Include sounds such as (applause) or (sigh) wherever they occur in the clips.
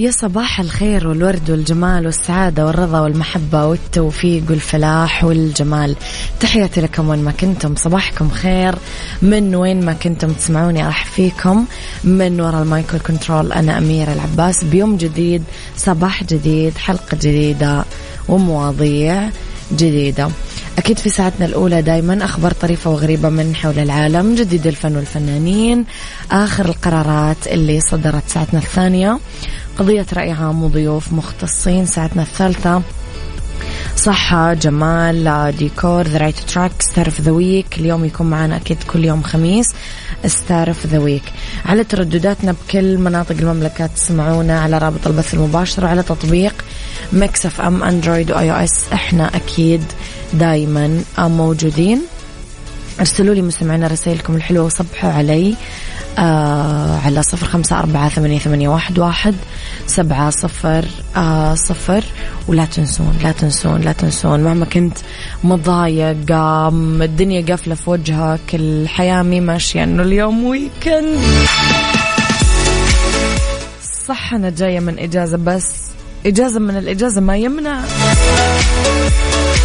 يا صباح الخير والورد والجمال والسعادة والرضا والمحبة والتوفيق والفلاح والجمال. تحياتي لكم وين ما كنتم. صباحكم خير. من وين ما كنتم تسمعوني راح فيكم. من وراء ال mic وال control أنا أميرة العباس. بيوم جديد صباح جديد حلقة جديدة ومواضيع جديدة. أكيد في ساعتنا الأولى دايما أخبار طريفة وغريبة من حول العالم جديد الفن والفنانين آخر القرارات اللي صدرت ساعتنا الثانية. قضية رأي عام وضيوف مختصين ساعتنا الثالثة. صحة جمال ديكور the right track star the week اليوم يكون معنا أكيد كل يوم خميس star the week على تردداتنا بكل مناطق المملكة تسمعونا على رابط البث المباشر وعلى تطبيق Mix FM Android و iOS إحنا أكيد دايما موجودين. ارسلوا لي مستمعينا رسائلكم الحلوة وصبحوا علي آه على صفر خمسة أربعة ثمانية, ثمانية واحد, واحد سبعة صفر آه صفر. ولا تنسون لا تنسون لا تنسون. مهما كنت مضايق الدنيا قافلة في وجهك الحياة مي ماشية إنه اليوم ويكند صح أنا جاية من إجازة بس إجازة من الإجازة ما يمنع.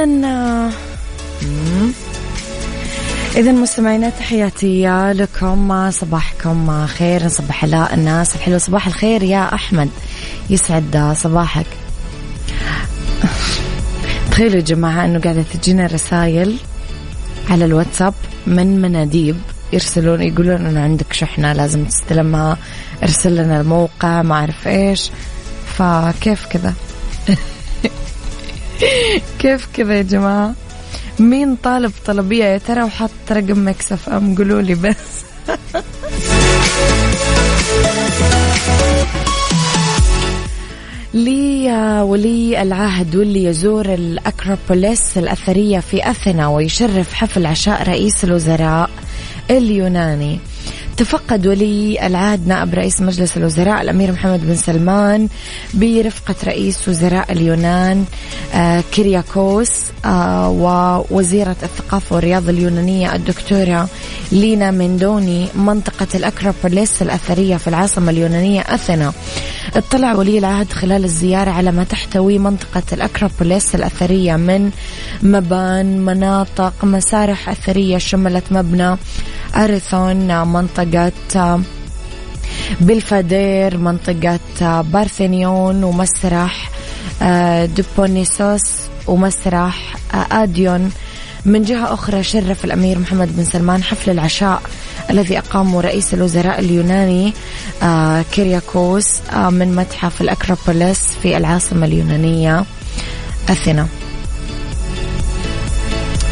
إذا إذا مستمعينا تحياتي لكم صباحكم خير نصبح على الناس الحلوة صباح الخير يا أحمد. يسعد صباحك. تخيلوا يا جماعة أنه قاعدة تجينا رسائل على الواتساب من مناديب يرسلون يقولون أنه عندك شحنة لازم تستلمها ارسل لنا الموقع ما أعرف إيش. فكيف كذا؟ (laughs) كيف كذا يا جماعة؟ مين طالب طلبية؟ يا ترى وحط رقم مكسف أم؟ قولوا لي بس. (laughs) لي ولي العهد واللي يزور الأكروبوليس الأثرية في أثينا ويشرف حفل عشاء رئيس الوزراء اليوناني. تفقد ولي العهد نائب رئيس مجلس الوزراء الأمير محمد بن سلمان برفقة رئيس وزراء اليونان. كيرياكوس آه، ووزيرة الثقافة والرياضة اليونانية الدكتورة لينا مندوني منطقة الأكروبوليس الأثرية في العاصمة اليونانية أثينا. اطلع ولي العهد خلال الزيارة على ما تحتوي منطقة الأكروبوليس الأثرية من مبان مناطق مسارح أثرية شملت مبنى أريثون منطقة بالفادير منطقة بارثينيون ومسرح آه، دوبونيسوس ومسرح آه، آديون. من جهة أخرى شرف الأمير محمد بن سلمان حفل العشاء الذي أقامه رئيس الوزراء اليوناني آه، كيرياكوس من متحف الأكروبوليس في العاصمة اليونانية أثينا.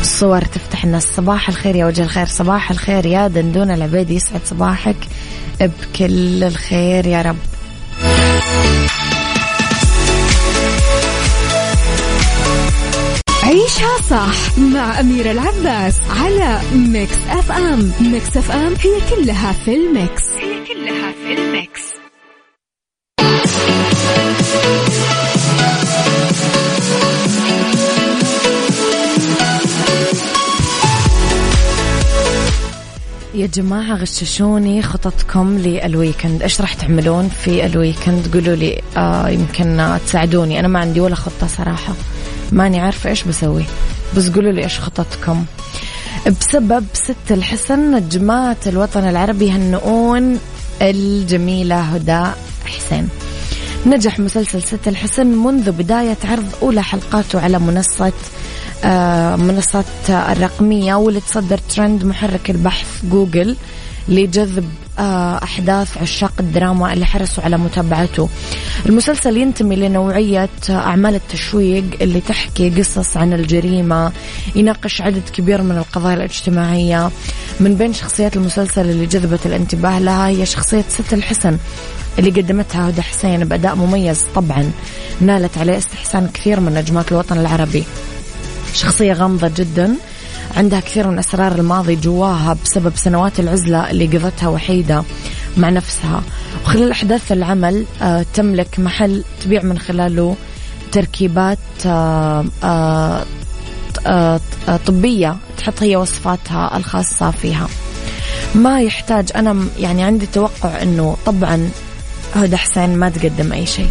صور تفتح الناس صباح الخير يا وجه الخير. صباح الخير يا دندون العبيد يسعد صباحك بكل الخير يا رب. عيشها صح مع أميرة العباس على Mix FM. Mix FM هي كلها في ال mix. هي كلها في ال mix. يا جماعة غششوني خططكم لل weekend إيش راح تعملون في ال weekend قولوا لي آه يمكن تساعدوني. أنا ما عندي ولا خطة صراحة. ماني عارفة إيش بسوي. بس قولوا لي إيش خططكم. بسبب ست الحسن نجمات الوطن العربي يهنئون الجميلة هدى حسين. نجح مسلسل ست الحسن منذ بداية عرض أولى حلقاته على منصة آه، منصات الرقمية واللي تصدر ترند محرك البحث جوجل لجذب أحداث عشاق الدراما اللي حرصوا على متابعته. المسلسل ينتمي لنوعية أعمال التشويق اللي تحكي قصص عن الجريمة يناقش عدد كبير من القضايا الاجتماعية. من بين شخصيات المسلسل اللي جذبت الانتباه لها هي شخصية ست الحسن اللي قدمتها هدى حسين بأداء مميز طبعا نالت عليه استحسان كثير من نجمات الوطن العربي. شخصية غامضة جدا عندها كثير من أسرار الماضي جواها بسبب سنوات العزلة اللي قضتها وحيدة مع نفسها. وخلال أحداث العمل آه، تملك محل تبيع من خلاله تركيبات آه، آه، طبية تحط هي وصفاتها الخاصة فيها. ما يحتاج أنا يعني عندي توقع أنه طبعا هدى حسين ما تقدم أي شيء.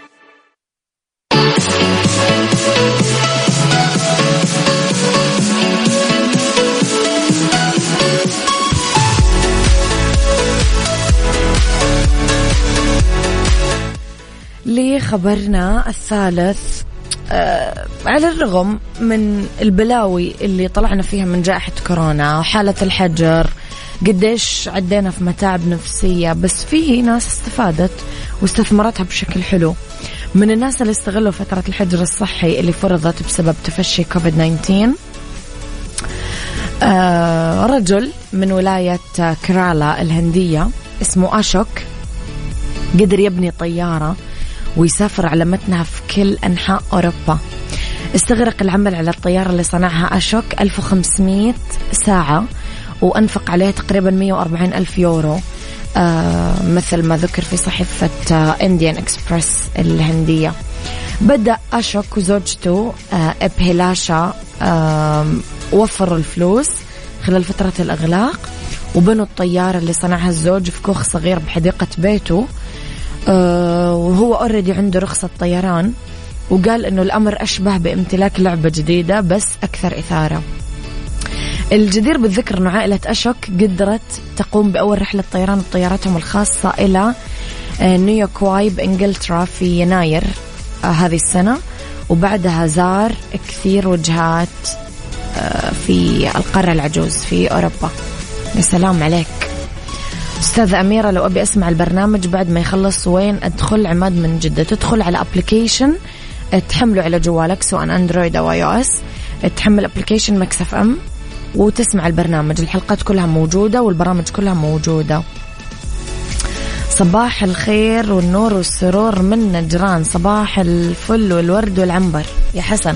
لخبرنا الثالث آه على الرغم من البلاوي اللي طلعنا فيها من جائحة كورونا وحالة الحجر قديش عدينا في متاعب نفسية بس في ناس استفادت واستثمرتها بشكل حلو. من الناس اللي استغلوا فترة الحجر الصحي اللي فرضت بسبب تفشي كوفيد 19 آه رجل من ولاية كرالا الهندية اسمه أشوك قدر يبني طيارة ويسافر على متنها في كل أنحاء أوروبا. استغرق العمل على الطيارة اللي صنعها أشوك 1500 ساعة وأنفق عليها تقريبا 140 ألف يورو. آه مثل ما ذكر في صحيفة انديان آه اكسبرس الهندية. بدأ أشوك وزوجته آه إبهلاشا آه وفروا الفلوس خلال فترة الإغلاق. وبنوا الطيارة اللي صنعها الزوج في كوخ صغير بحديقة بيته. وهو already عنده رخصة طيران وقال إنه الأمر أشبه بامتلاك لعبة جديدة بس أكثر إثارة. الجدير بالذكر إنه عائلة أشوك قدرت تقوم بأول رحلة طيران بطيارتهم الخاصة إلى آه، نيويورك واي بانجلترا في يناير آه، هذه السنة. وبعدها زار كثير وجهات في القارة العجوز في أوروبا. يا سلام عليك. أستاذة أميرة لو أبي أسمع البرنامج بعد ما يخلص وين أدخل؟ عماد من جدة. تدخل على application تحمله على جوالك سواء أندرويد أو iOS تحمل application ميكس أف أم وتسمع البرنامج. الحلقات كلها موجودة والبرامج كلها موجودة. صباح الخير والنور والسرور من نجران. صباح الفل والورد والعنبر. يا حسن.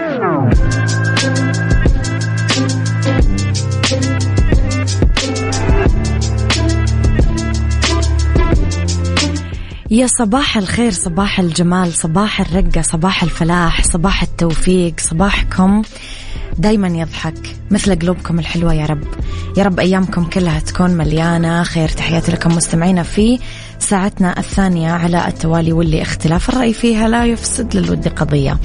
يا صباح الخير صباح الجمال صباح الرقة صباح الفلاح صباح التوفيق صباحكم دايما يضحك مثل قلوبكم الحلوة يا رب. يا رب أيامكم كلها تكون مليانة خير. تحياتي لكم مستمعينا في ساعتنا الثانية على التوالي واللي اختلاف الرأي فيها لا يفسد للود قضية.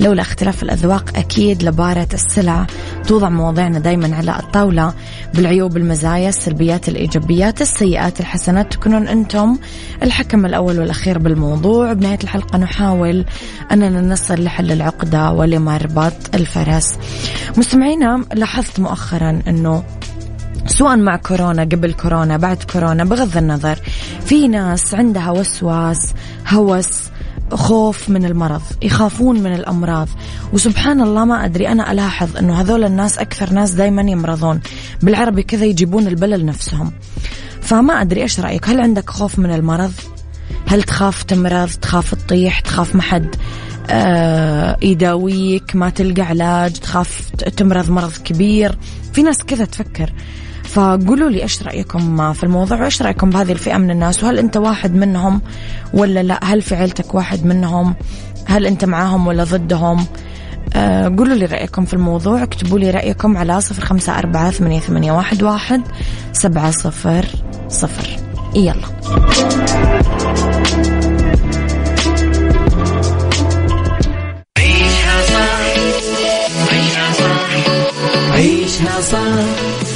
لولا اختلاف الأذواق أكيد لبارة السلع توضع مواضيعنا دايما على الطاولة. بالعيوب المزايا السلبيات الإيجابيات السيئات الحسنات تكونون أنتم الحكم الأول والأخير بالموضوع. بنهاية الحلقة نحاول أننا نصل لحل العقدة ولمربط الفرس. مستمعينا لاحظت مؤخرا أنه سواء مع كورونا قبل كورونا بعد كورونا بغض النظر. في ناس عندها وسواس هوس خوف من المرض يخافون من الأمراض. وسبحان الله ما أدري أنا ألاحظ أنه هذول الناس أكثر ناس دايما يمرضون. بالعربي كذا يجيبون البلل نفسهم. فما أدري إيش رأيك؟ هل عندك خوف من المرض؟ هل تخاف تمرض تخاف تطيح تخاف ما حد آه يداويك ما تلقى علاج تخاف تمرض مرض كبير؟ في ناس كذا تفكر. فقولوا لي إيش رأيكم في الموضوع وإيش رأيكم بهذه الفئة من الناس؟ وهل أنت واحد منهم ولا لا؟ هل في عيلتك واحد منهم؟ هل أنت معاهم ولا ضدهم؟ آه قولوا لي رأيكم في الموضوع اكتبوا لي رأيكم على صفر خمسة أربعة ثمانية, ثمانية واحد, واحد سبعة صفر صفر. يلا. عيشها صح عيشها صح.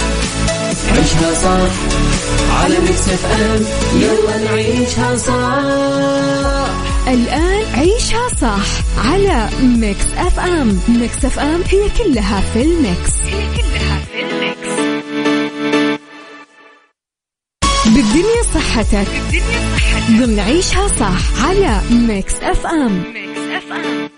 عيشها صح. على ميكس اف ام يلا نعيشها صح. الآن عيشها صح على ميكس أف أم ميكس أف أم هي كلها في الميكس. هي كلها في الميكس. بالدنيا صحتك. بالدنيا صحتك. ضمن عيشها صح على ميكس أف أم ميكس أف أم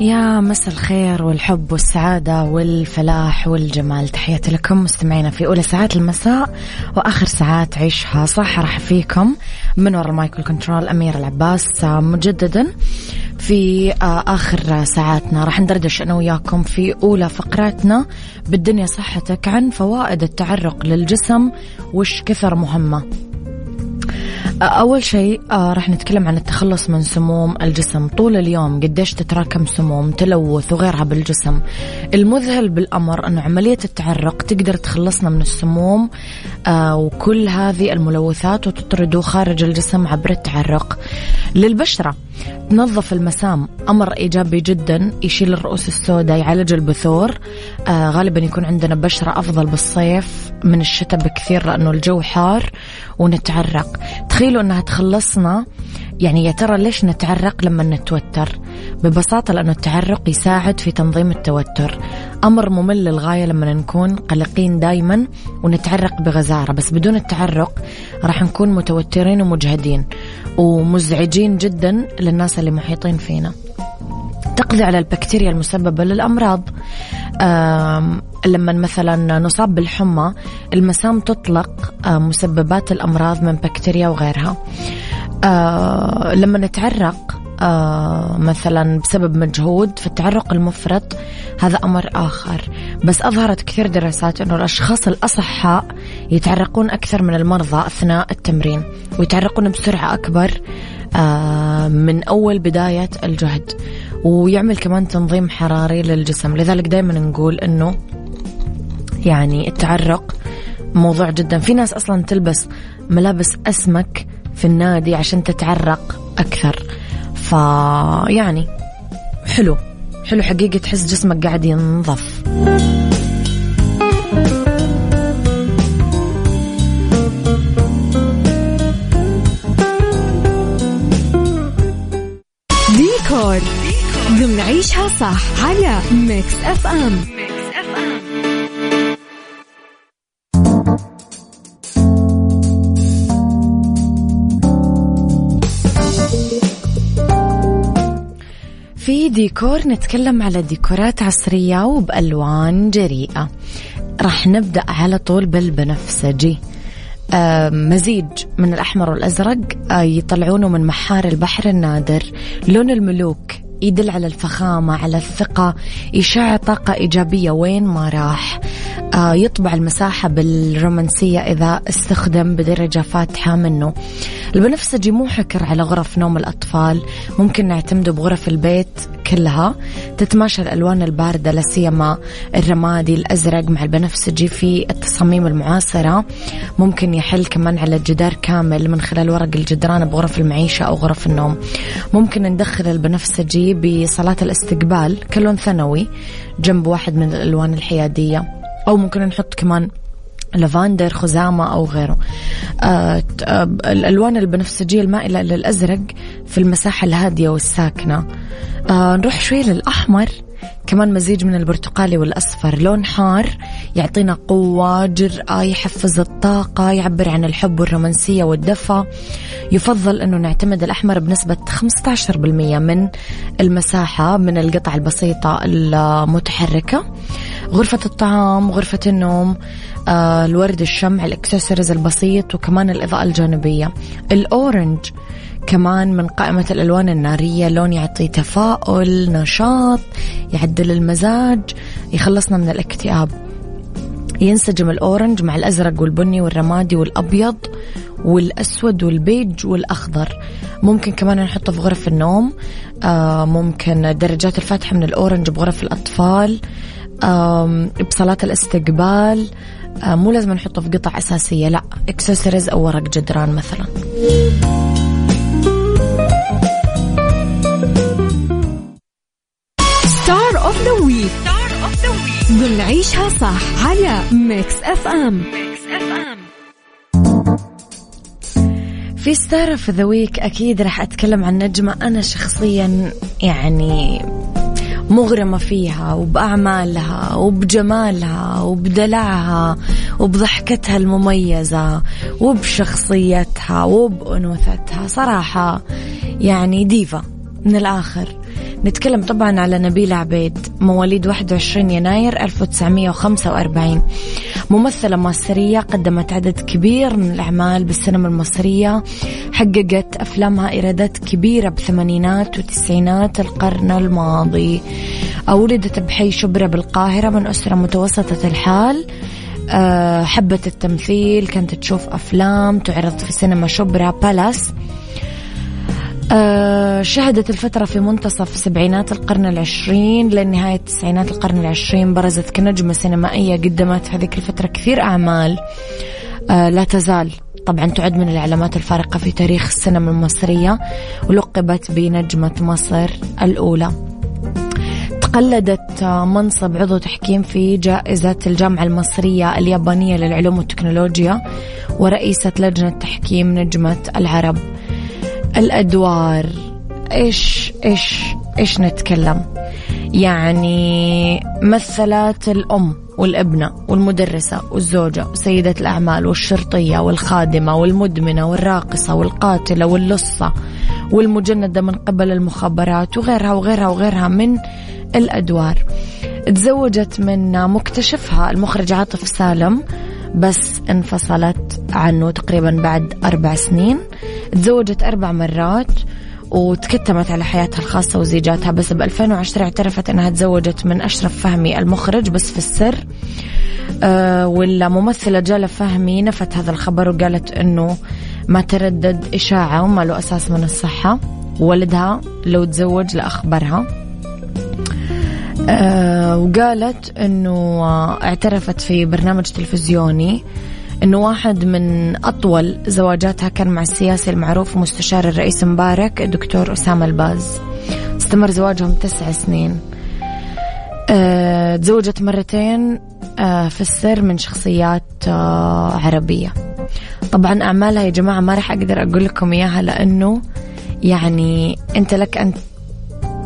يا مساء الخير والحب والسعادة والفلاح والجمال. تحياتي لكم مستمعينا في أولى ساعات المساء وآخر ساعات عيشها. صح راح فيكم من وراء المايكل كنترول أمير العباس مجددا في آخر ساعاتنا. راح ندردش أنا وياكم في أولى فقراتنا بالدنيا صحتك عن فوائد التعرق للجسم وش كثر مهمة. أول شيء آه راح نتكلم عن التخلص من سموم الجسم. طول اليوم قديش تتراكم سموم تلوث وغيرها بالجسم. المذهل بالأمر أنه عملية التعرق تقدر تخلصنا من السموم آه وكل هذه الملوثات وتطرده خارج الجسم عبر التعرق. للبشرة تنظف المسام أمر إيجابي جدا يشيل الرؤوس السوداء يعالج البثور. آه غالبا يكون عندنا بشرة أفضل بالصيف من الشتاء بكثير لأنه الجو حار ونتعرق. تخيلوا أنها تخلصنا يعني يا ترى ليش نتعرق لما نتوتر؟ ببساطة لأنه التعرق يساعد في تنظيم التوتر. أمر ممل للغاية لما نكون قلقين دايما ونتعرق بغزارة بس بدون التعرق راح نكون متوترين ومجهدين ومزعجين جدا للناس اللي محيطين فينا. تقضي على البكتيريا المسببة للأمراض. لما مثلا نصاب بالحمى المسام تطلق مسببات الأمراض من بكتيريا وغيرها. لما نتعرق مثلا بسبب مجهود فالتعرق المفرط هذا أمر آخر. بس أظهرت كثير دراسات أنه الأشخاص الأصحاء يتعرقون أكثر من المرضى أثناء التمرين ويتعرقون بسرعة أكبر من أول بداية الجهد. ويعمل كمان تنظيم حراري للجسم. لذلك دائما نقول أنه يعني التعرق موضوع جدا. في ناس أصلا تلبس ملابس أسمك في النادي عشان تتعرق أكثر. فيعني حلو. حلو حقيقة تحس جسمك قاعد ينظف. ديكور. ضمن عيشها صح على ميكس أف أم. في ديكور نتكلم على ديكورات عصرية وبألوان جريئة. راح نبدأ على طول بالبنفسجي. آه مزيج من الأحمر والأزرق آه يطلعونه من محار البحر النادر لون الملوك يدل على الفخامة على الثقة. يشع طاقة إيجابية وين ما راح. آه يطبع المساحة بالرومانسية إذا استخدم بدرجة فاتحة منه. البنفسجي مو حكر على غرف نوم الأطفال. ممكن نعتمده بغرف البيت. كلها تتماشى الألوان الباردة لا سيما الرمادي الأزرق مع البنفسجي في التصاميم المعاصرة. ممكن يحل كمان على الجدار كامل من خلال ورق الجدران بغرف المعيشة أو غرف النوم. ممكن ندخل البنفسجي بصلاة الاستقبال كلون ثانوي جنب واحد من الألوان الحيادية. أو ممكن نحط كمان لافندر خزامة أو غيره. آه, آه، الألوان البنفسجية المائلة للأزرق في المساحة الهادية والساكنة. آه نروح شوي للأحمر. كمان مزيج من البرتقالي والأصفر. لون حار يعطينا قوة جرأة يحفز الطاقة يعبر عن الحب والرومانسية والدفى. يفضل أنه نعتمد الأحمر بنسبة 15% من المساحة من القطع البسيطة المتحركة. غرفة الطعام غرفة النوم آه الورد الشمع الاكسسوارز البسيط وكمان الإضاءة الجانبية. ال orange كمان من قائمة الألوان النارية لون يعطي تفاؤل نشاط يعدل المزاج يخلصنا من الاكتئاب. ينسجم ال orange مع الأزرق والبني والرمادي والأبيض والأسود والبيج والأخضر. ممكن كمان نحطه في غرف النوم آه ممكن درجات الفاتحة من ال orange بغرف الأطفال. بصالات الاستقبال آه مو لازم نحطه في قطع أساسية لا. اكسسوارز أو ورق جدران مثلا. ستار اوف ذا ويك ستار اوف ذا ويك ضمن عيشها صح على ميكس اف ام ميكس اف ام في star of the week أكيد راح أتكلم عن نجمة أنا شخصيا يعني مغرمة فيها وبأعمالها وبجمالها وبدلعها وبضحكتها المميزة وبشخصيتها وبأنوثتها. صراحة يعني ديفا من الآخر. نتكلم طبعا على نبيلة عبيد مواليد 21 يناير 1945 ممثلة مصرية قدمت عدد كبير من الأعمال بالسينما المصرية حققت أفلامها إيرادات كبيرة بثمانينات وتسعينات القرن الماضي. ولدت بحي شبرا بالقاهرة من أسرة متوسطة الحال. أه، حبت التمثيل كانت تشوف أفلام تعرض في سينما شبرا بالاس. شهدت الفترة في منتصف سبعينات القرن العشرين لنهاية تسعينات القرن العشرين برزت كنجمة سينمائية قدمت في هذيك الفترة كثير أعمال. أه لا تزال طبعا تعد من العلامات الفارقة في تاريخ السينما المصرية ولقبت بنجمة مصر الأولى. تقلدت منصب عضو تحكيم في جائزة الجامعة المصرية اليابانية للعلوم والتكنولوجيا ورئيسة لجنة تحكيم نجمة العرب. الأدوار. إيش إيش إيش نتكلم؟ يعني مثلت الأم والابنة والمدرسة والزوجة وسيدة الأعمال والشرطية والخادمة والمدمنة والراقصة والقاتلة واللصة والمجندة من قبل المخابرات وغيرها وغيرها وغيرها من الأدوار. تزوجت من مكتشفها المخرج عاطف سالم بس انفصلت عنه تقريبا بعد أربع سنين. تزوجت أربع مرات وتكتمت على حياتها الخاصة وزيجاتها بس ب 2010 اعترفت أنها تزوجت من أشرف فهمي المخرج بس في السر. أه والممثلة جالة فهمي نفت هذا الخبر وقالت أنه ما تردد إشاعة وما له أساس من الصحة. ولدها لو تزوج لأخبرها. أه وقالت أنه اعترفت في برنامج تلفزيوني. أنه واحد من أطول زواجاتها كان مع السياسي المعروف ومستشار الرئيس مبارك الدكتور أسامة الباز. استمر زواجهم تسع سنين. أه تزوجت مرتين أه في السر من شخصيات أه عربية. طبعا أعمالها يا جماعة ما راح أقدر أقول لكم إياها لأنه يعني أنت لك أن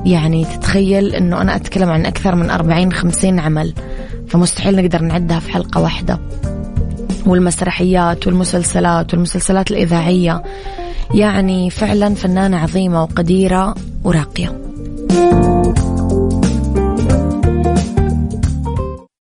يعني تتخيل أنه أنا أتكلم عن أكثر من أربعين خمسين عمل. فمستحيل نقدر نعدها في حلقة واحدة. والمسرحيات والمسلسلات والمسلسلات الإذاعية. يعني فعلا فنانة عظيمة وقديرة وراقية.